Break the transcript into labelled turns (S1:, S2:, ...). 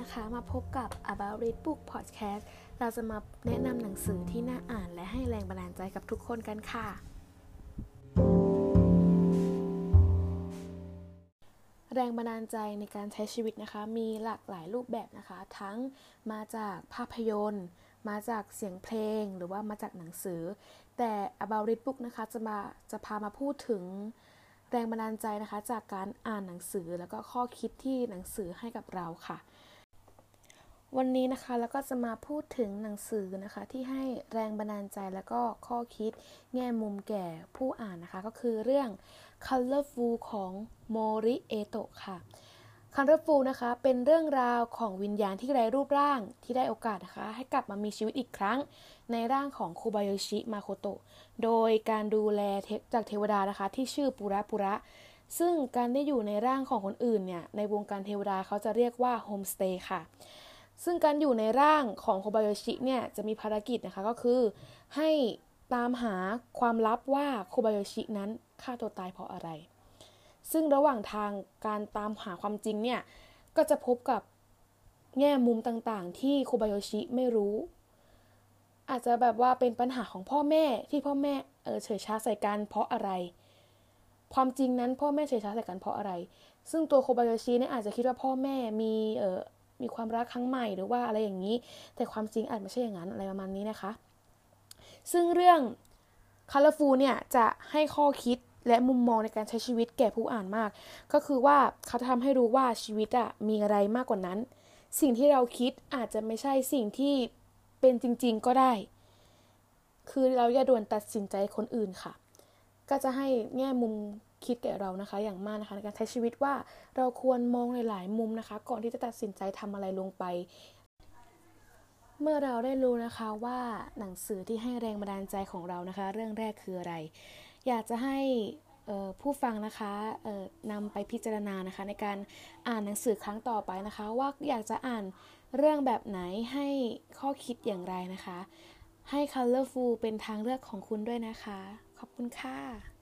S1: นะคะมาพบกับ About Read Book Podcast เราจะมาแนะนำหนังสือที่น่าอ่านและให้แรงบันดาลใจกับทุกคนกันค่ะ แรงบันดาลใจในการใช้ชีวิตนะคะ มีหลากหลายรูปแบบนะคะ ทั้งมาจากภาพยนตร์ มาจากเสียงเพลงหรือว่ามาจากหนังสือ แต่ About Read Book นะคะจะมาจะพามาพูดถึงแรงบันดาลใจนะคะจากการอ่านหนังสือแล้วก็ข้อคิดที่หนังสือให้กับเราค่ะ วันนี้นะคะแล้วก็จะมาพูดถึงหนังสือนะคะ ที่ให้แรงบันดาลใจแล้วก็ข้อคิดแง่มุมแก่ผู้อ่านนะคะ ก็คือเรื่อง Colorful ของโมริเอโตะค่ะ Colorful นะคะเป็นเรื่องราวของวิญญาณที่ไร้รูปร่างที่ได้โอกาสนะคะ ให้กลับมามีชีวิตอีกครั้ง ในร่างของคูบายชิมาโคโตะโดยการดูแลจากเทวดานะคะ ที่ชื่อปุระปุระซึ่งการได้อยู่ในร่างของคนอื่นเนี่ยในวงการเทวดาเขาจะเรียกว่าโฮมสเตย์ค่ะ ซึ่งการอยู่ในร่างของโคบายชิเนี่ยจะมีภารกิจนะคะก็คือ ให้ตามหาความลับว่าโคบายชินั้นฆ่าตัวตายเพราะอะไร ซึ่งระหว่างทางการตามหาความจริงเนี่ยก็จะพบกับแง่มุมต่างๆ ที่โคบายชิไม่รู้ อาจจะแบบว่าเป็นปัญหาของพ่อแม่ที่พ่อแม่เออเฉยชาใส่กันเพราะอะไร ความจริงนั้นพ่อแม่เฉยชาใส่กันเพราะอะไร ซึ่งตัวโคบายชิเนี่ยอาจจะคิดว่าพ่อแม่มีเออ มีความรักครั้งใหม่หรือว่าอะไรอย่างนี้ แต่ความจริงอาจไม่ใช่อย่างนั้นอะไรประมาณนี้นะคะ ซึ่งเรื่อง Colorful เนี่ยจะให้ข้อคิดและมุมมองในการใช้ชีวิตแก่ผู้อ่านมาก ก็คือว่าเขาจะทำให้รู้ว่าชีวิตอะมีอะไรมากกว่านั้น สิ่งที่เราคิดอาจจะไม่ใช่สิ่งที่เป็นจริง ๆ ก็ได้ คือเราอย่าด่วนตัดสินใจคนอื่นค่ะ ก็จะให้แง่มุม คิดแก่เรานะคะ อย่างมากนะคะในการใช้ชีวิตว่าเราควรมองหลาย ๆ มุมนะคะ ก่อนที่จะตัดสินใจทำอะไรลงไป เมื่อเราได้รู้นะคะว่าหนังสือที่ให้แรงบันดาลใจของเรานะคะ เรื่องแรกคืออะไร อยากจะให้ผู้ฟังนะคะนำไปพิจารณานะคะ ในการอ่านหนังสือครั้งต่อไปนะคะ ว่าอยากจะอ่านเรื่องแบบไหนให้ข้อคิดอย่างไรนะคะ ให้ Colorful เป็นทางเลือกของคุณด้วยนะคะ ขอบคุณค่ะ